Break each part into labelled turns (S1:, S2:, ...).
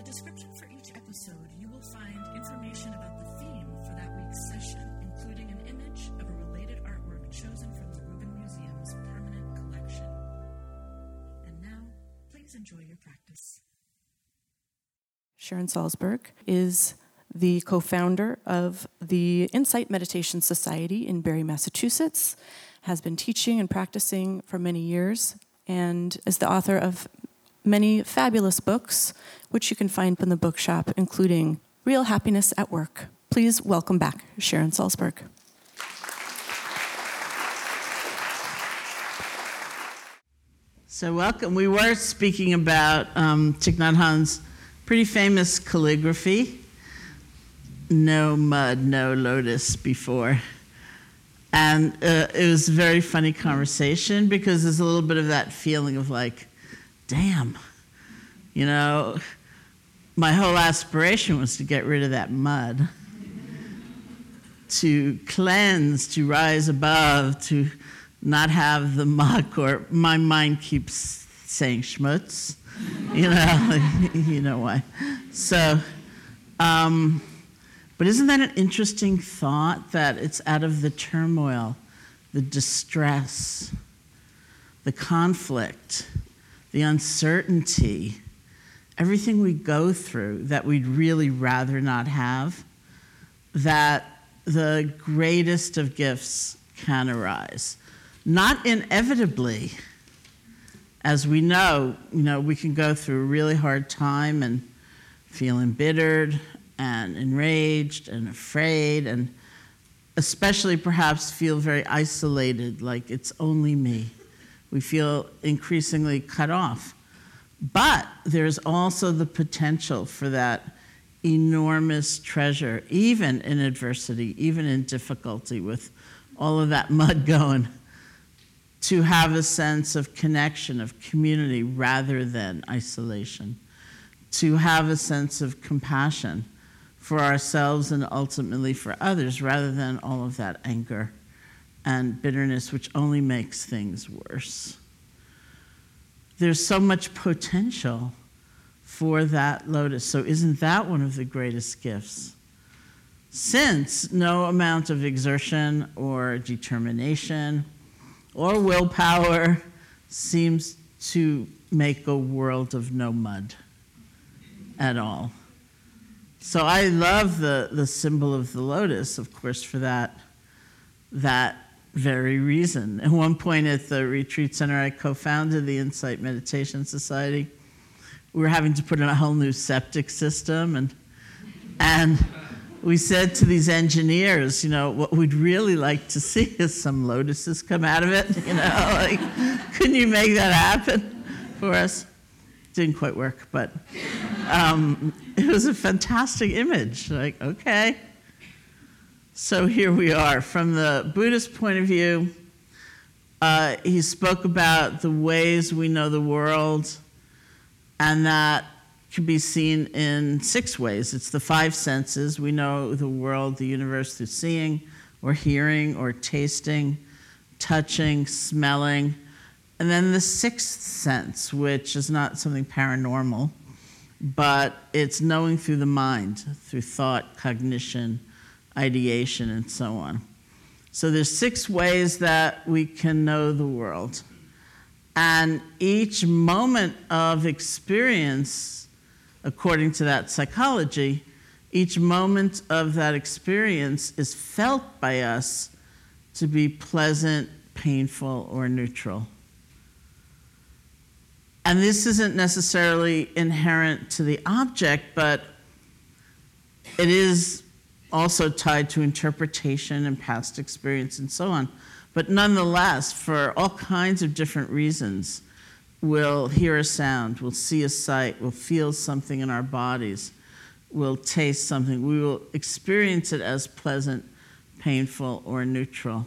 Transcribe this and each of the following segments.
S1: The description for each episode, you will find information about the theme for that week's session, including an image of a related artwork chosen from the Rubin Museum's permanent collection. And now, please enjoy your practice.
S2: Sharon Salzberg is the co founder of the Insight Meditation Society in Barre, Massachusetts, has been teaching and practicing for many years, and is the author of many fabulous books, which you can find in the bookshop, including Real Happiness at Work. Please welcome back Sharon Salzberg.
S3: So, welcome. We were speaking about um, Thich Nhat Hanh's pretty famous calligraphy no mud, no lotus before. And uh, it was a very funny conversation because there's a little bit of that feeling of like, damn, you know, my whole aspiration was to get rid of that mud, to cleanse, to rise above, to not have the muck, or my mind keeps saying schmutz, you know, you know why. So, um, but isn't that an interesting thought that it's out of the turmoil, the distress, the conflict, the uncertainty, everything we go through that we'd really rather not have, that the greatest of gifts can arise. Not inevitably, as we know, you know, we can go through a really hard time and feel embittered and enraged and afraid, and especially perhaps feel very isolated, like it's only me. We feel increasingly cut off. But there's also the potential for that enormous treasure, even in adversity, even in difficulty, with all of that mud going, to have a sense of connection, of community rather than isolation, to have a sense of compassion for ourselves and ultimately for others rather than all of that anger and bitterness, which only makes things worse. There's so much potential for that lotus. So, isn't that one of the greatest gifts? Since no amount of exertion or determination or willpower seems to make a world of no mud at all. So I love the, the symbol of the lotus, of course, for that, that very reason. At one point at the retreat center, I co founded the Insight Meditation Society. We were having to put in a whole new septic system, and, and we said to these engineers, you know, what we'd really like to see is some lotuses come out of it. You know, like, couldn't you make that happen for us? Didn't quite work, but um, it was a fantastic image. Like, okay. So here we are. From the Buddhist point of view, uh, he spoke about the ways we know the world, and that can be seen in six ways. It's the five senses. We know the world, the universe through seeing, or hearing, or tasting, touching, smelling. And then the sixth sense, which is not something paranormal, but it's knowing through the mind, through thought, cognition, ideation, and so on. So there's six ways that we can know the world. And each moment of experience, according to that psychology, each moment of that experience is felt by us to be pleasant, painful, or neutral. And this isn't necessarily inherent to the object, but it is also tied to interpretation and past experience and so on. But nonetheless, for all kinds of different reasons, we'll hear a sound, we'll see a sight, we'll feel something in our bodies. we'll taste something. We will experience it as pleasant, painful, or neutral.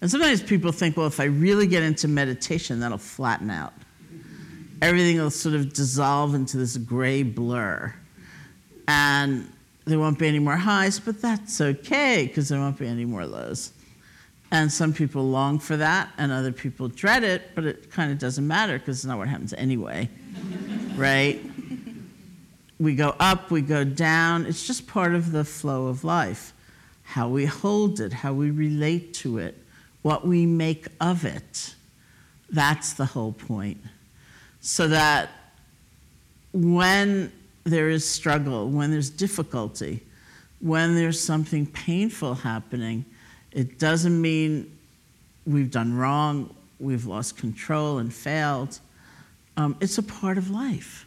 S3: And sometimes people think, well, if I really get into meditation, that'll flatten out. Everything will sort of dissolve into this gray blur. And there won't be any more highs, but that's okay because there won't be any more lows. And some people long for that, and other people dread it, but it kind of doesn't matter because it's not what happens anyway, right? We go up, we go down. It's just part of the flow of life. How we hold it, how we relate to it, what we make of it. That's the whole point. So that when there is struggle, when there's difficulty, when there's something painful happening, it doesn't mean we've done wrong, we've lost control and failed. Um, it's a part of life.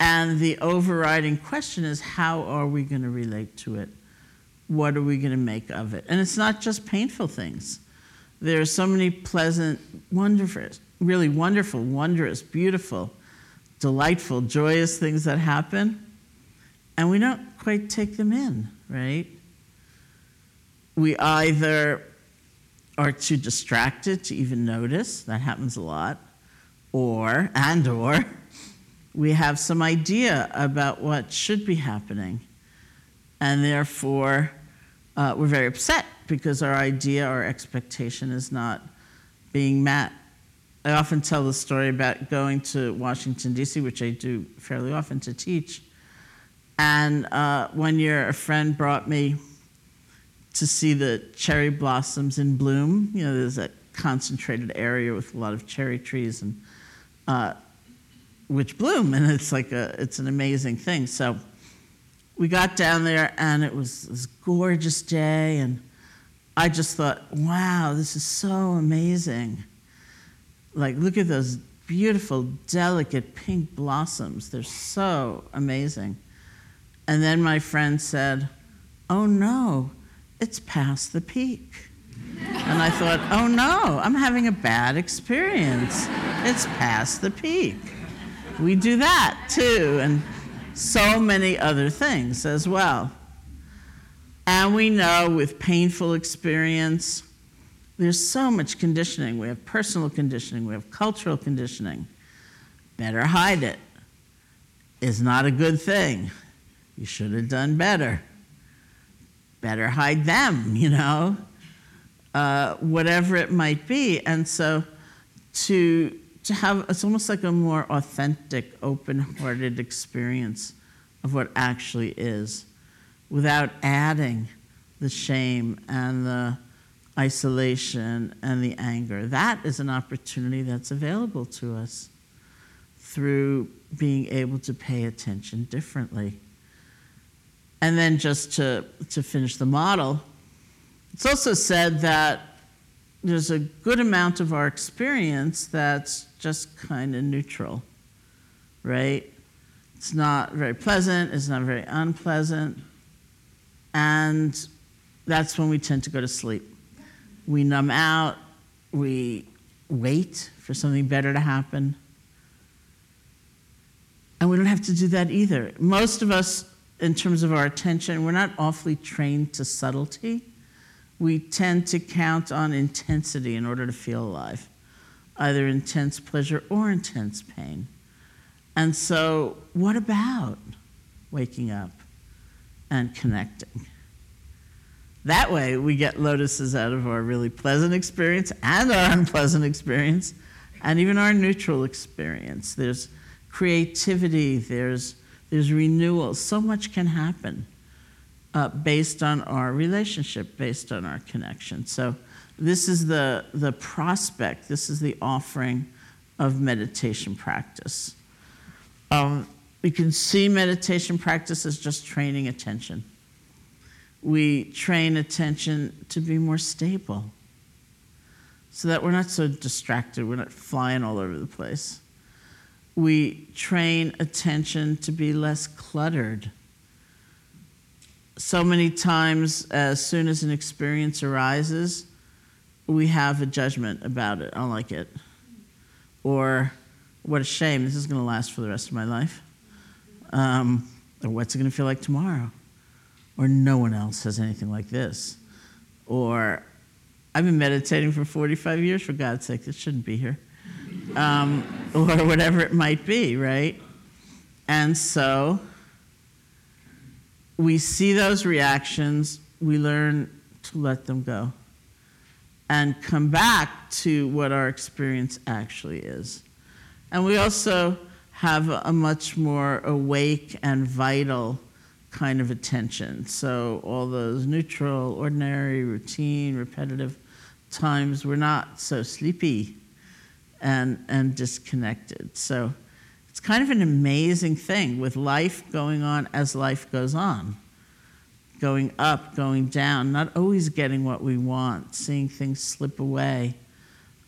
S3: And the overriding question is how are we going to relate to it? What are we going to make of it? And it's not just painful things. There are so many pleasant, wonderful, really wonderful, wondrous, beautiful, delightful, joyous things that happen, and we don't quite take them in, right? We either are too distracted to even notice, that happens a lot, or, and or, we have some idea about what should be happening, and therefore uh, we're very upset because our idea our expectation is not being met. I often tell the story about going to Washington, D.C., which I do fairly often to teach. And uh, one year, a friend brought me to see the cherry blossoms in bloom. You know, there's a concentrated area with a lot of cherry trees and uh, which bloom, and it's like a it's an amazing thing. So we got down there, and it was this gorgeous day, and I just thought, wow, this is so amazing. Like, look at those beautiful, delicate pink blossoms. They're so amazing. And then my friend said, oh no, it's past the peak. And I thought, oh no, I'm having a bad experience. It's past the peak. We do that too, and so many other things as well. And we know with painful experience, there's so much conditioning. We have personal conditioning, we have cultural conditioning. Better hide it. Is not a good thing. You should have done better better hide them, you know, uh, whatever it might be. And so to, to have, it's almost like a more authentic, open hearted experience of what actually is without adding the shame and the isolation and the anger. That is an opportunity that's available to us through being able to pay attention differently. And then just to, to finish the model, it's also said that there's a good amount of our experience that's just kind of neutral, right? It's not very pleasant, it's not very unpleasant, and that's when we tend to go to sleep. We numb out, we wait for something better to happen. And we don't have to do that either. Most of us in terms of our attention, we're not awfully trained to subtlety. We tend to count on intensity in order to feel alive, either intense pleasure or intense pain. And so, what about waking up and connecting? That way, we get lotuses out of our really pleasant experience and our unpleasant experience, and even our neutral experience. There's creativity, there's there's renewal. So much can happen uh, based on our relationship, based on our connection. So, this is the, the prospect, this is the offering of meditation practice. Um, we can see meditation practice as just training attention. We train attention to be more stable so that we're not so distracted, we're not flying all over the place we train attention to be less cluttered. So many times, as soon as an experience arises, we have a judgment about it. I don't like it. Or, what a shame, this is going to last for the rest of my life. Um, Or what's it going to feel like tomorrow? Or no one else has anything like this. Or I've been meditating for 45 years, for God's sake, this shouldn't be here. Um, or whatever it might be, right? And so we see those reactions, we learn to let them go and come back to what our experience actually is. And we also have a much more awake and vital kind of attention. So, all those neutral, ordinary, routine, repetitive times, we're not so sleepy and, and disconnected. So, it's kind of an amazing thing with life going on as life goes on going up, going down, not always getting what we want, seeing things slip away,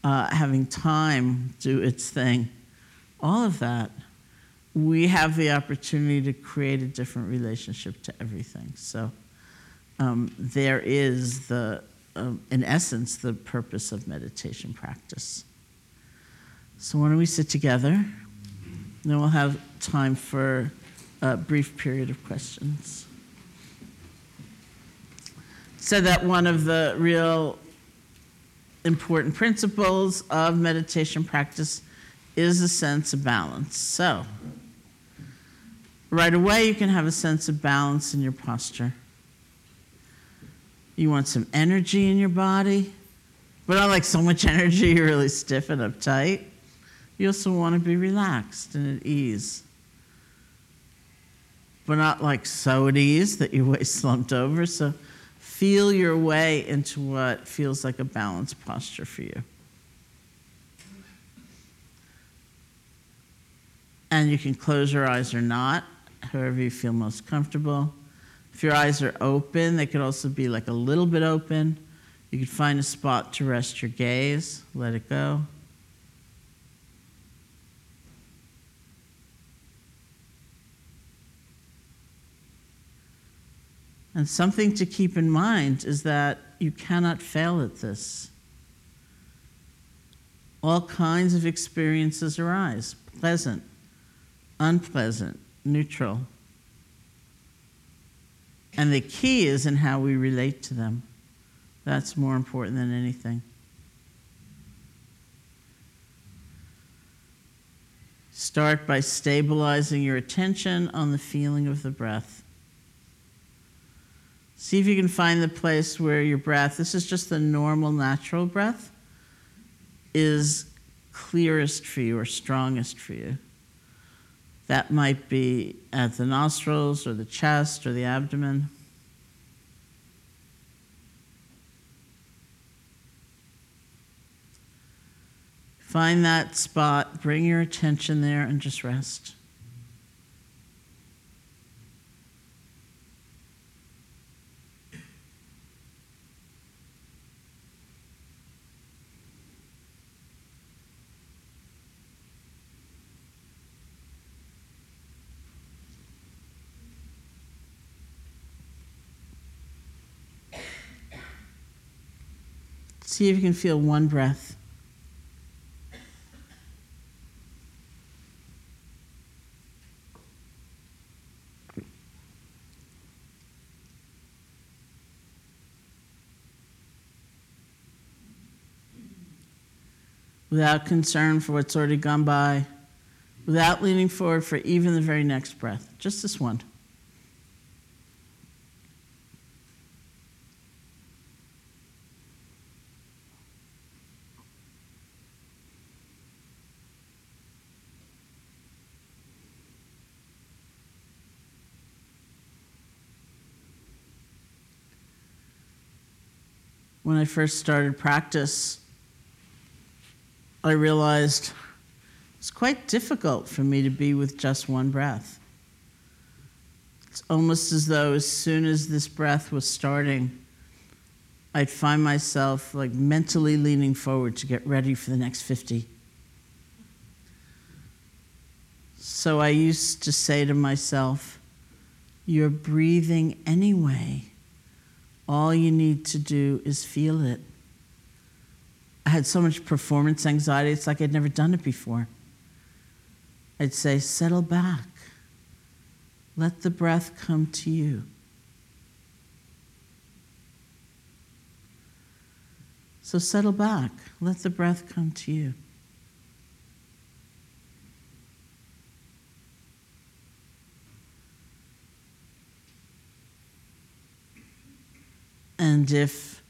S3: uh, having time do its thing, all of that, we have the opportunity to create a different relationship to everything. So um, there is the, uh, in essence, the purpose of meditation practice. So why don't we sit together? Then we'll have time for a brief period of questions So that one of the real important principles of meditation practice is a sense of balance. So, right away, you can have a sense of balance in your posture. You want some energy in your body, but not like so much energy you're really stiff and uptight. You also want to be relaxed and at ease. But not like so at ease that you're way slumped over. So feel your way into what feels like a balanced posture for you. And you can close your eyes or not, however you feel most comfortable. If your eyes are open, they could also be like a little bit open. You could find a spot to rest your gaze, let it go. And something to keep in mind is that you cannot fail at this. All kinds of experiences arise pleasant, unpleasant, neutral. And the key is in how we relate to them. That's more important than anything. Start by stabilizing your attention on the feeling of the breath. See if you can find the place where your breath, this is just the normal, natural breath, is clearest for you or strongest for you. That might be at the nostrils or the chest or the abdomen. Find that spot, bring your attention there, and just rest. See if you can feel one breath. Without concern for what's already gone by, without leaning forward for even the very next breath, just this one. When I first started practice, I realized it's quite difficult for me to be with just one breath. It's almost as though as soon as this breath was starting, I'd find myself like mentally leaning forward to get ready for the next 50. So I used to say to myself, You're breathing anyway. All you need to do is feel it. I had so much performance anxiety, it's like I'd never done it before. I'd say, settle back. Let the breath come to you. So settle back. Let the breath come to you. And if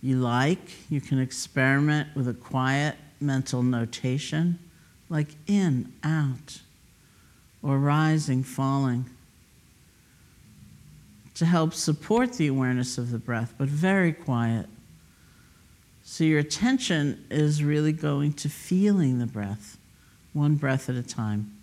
S3: you like, you can experiment with a quiet mental notation like in, out, or rising, falling to help support the awareness of the breath, but very quiet. So your attention is really going to feeling the breath, one breath at a time.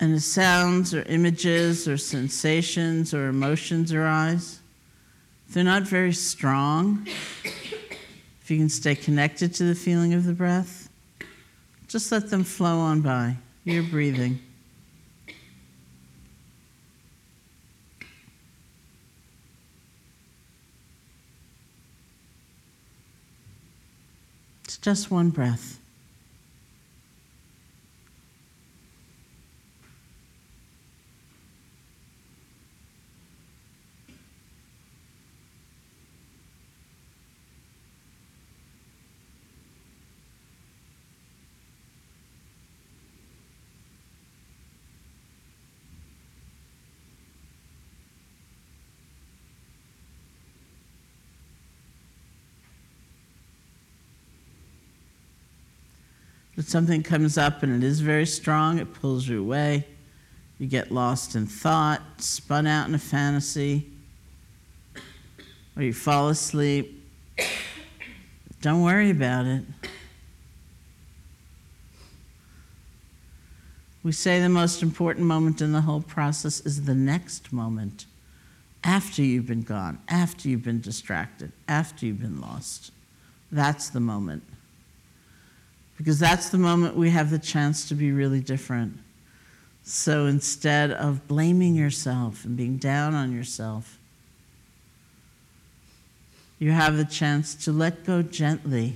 S3: And the sounds or images or sensations or emotions arise, if they're not very strong, if you can stay connected to the feeling of the breath, just let them flow on by. You're breathing. It's just one breath. But something comes up and it is very strong, it pulls you away. You get lost in thought, spun out in a fantasy, or you fall asleep. Don't worry about it. We say the most important moment in the whole process is the next moment, after you've been gone, after you've been distracted, after you've been lost. That's the moment because that's the moment we have the chance to be really different. So instead of blaming yourself and being down on yourself, you have the chance to let go gently.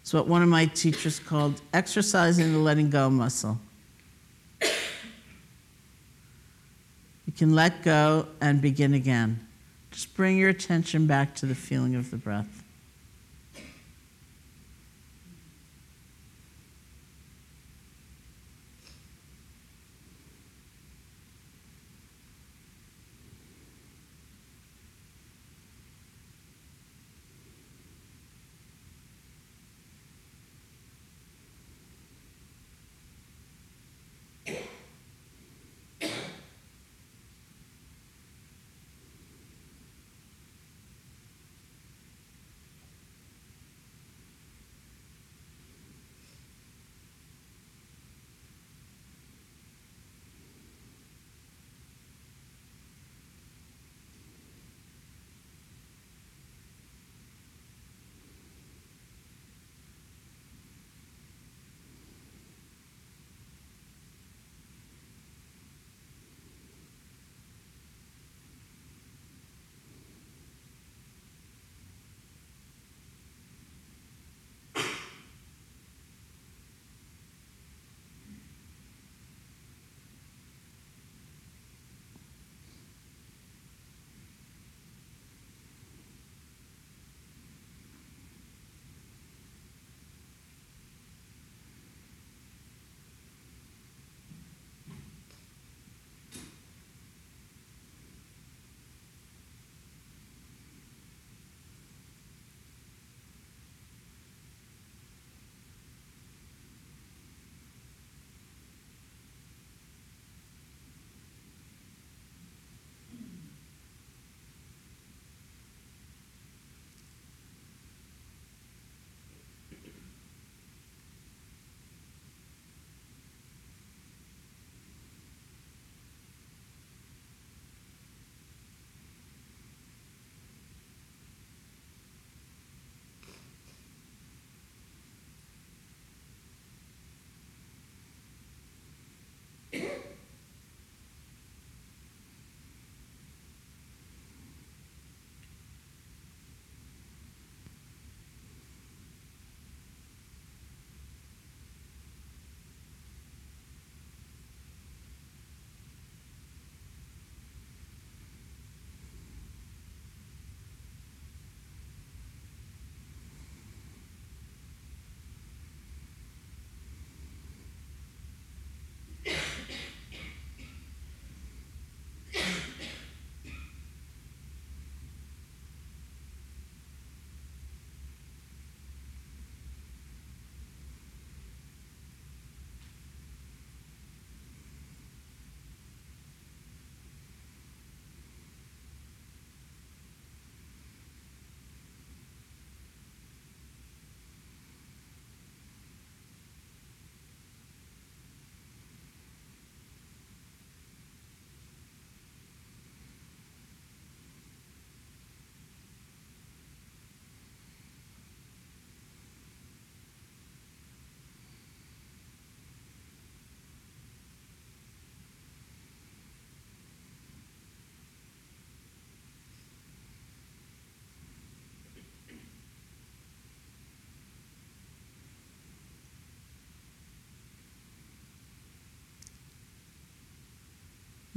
S3: It's what one of my teachers called exercising the letting go muscle. You can let go and begin again. Just bring your attention back to the feeling of the breath.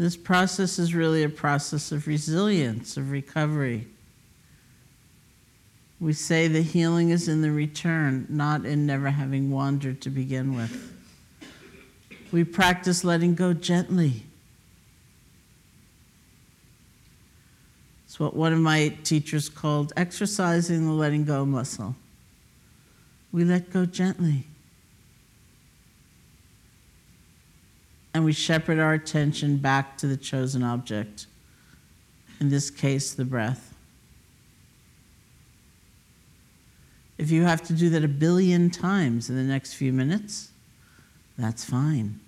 S3: This process is really a process of resilience, of recovery. We say the healing is in the return, not in never having wandered to begin with. We practice letting go gently. It's what one of my teachers called exercising the letting go muscle. We let go gently. And we shepherd our attention back to the chosen object, in this case, the breath. If you have to do that a billion times in the next few minutes, that's fine.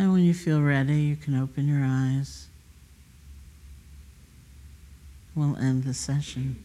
S3: And when you feel ready, you can open your eyes. We'll end the session.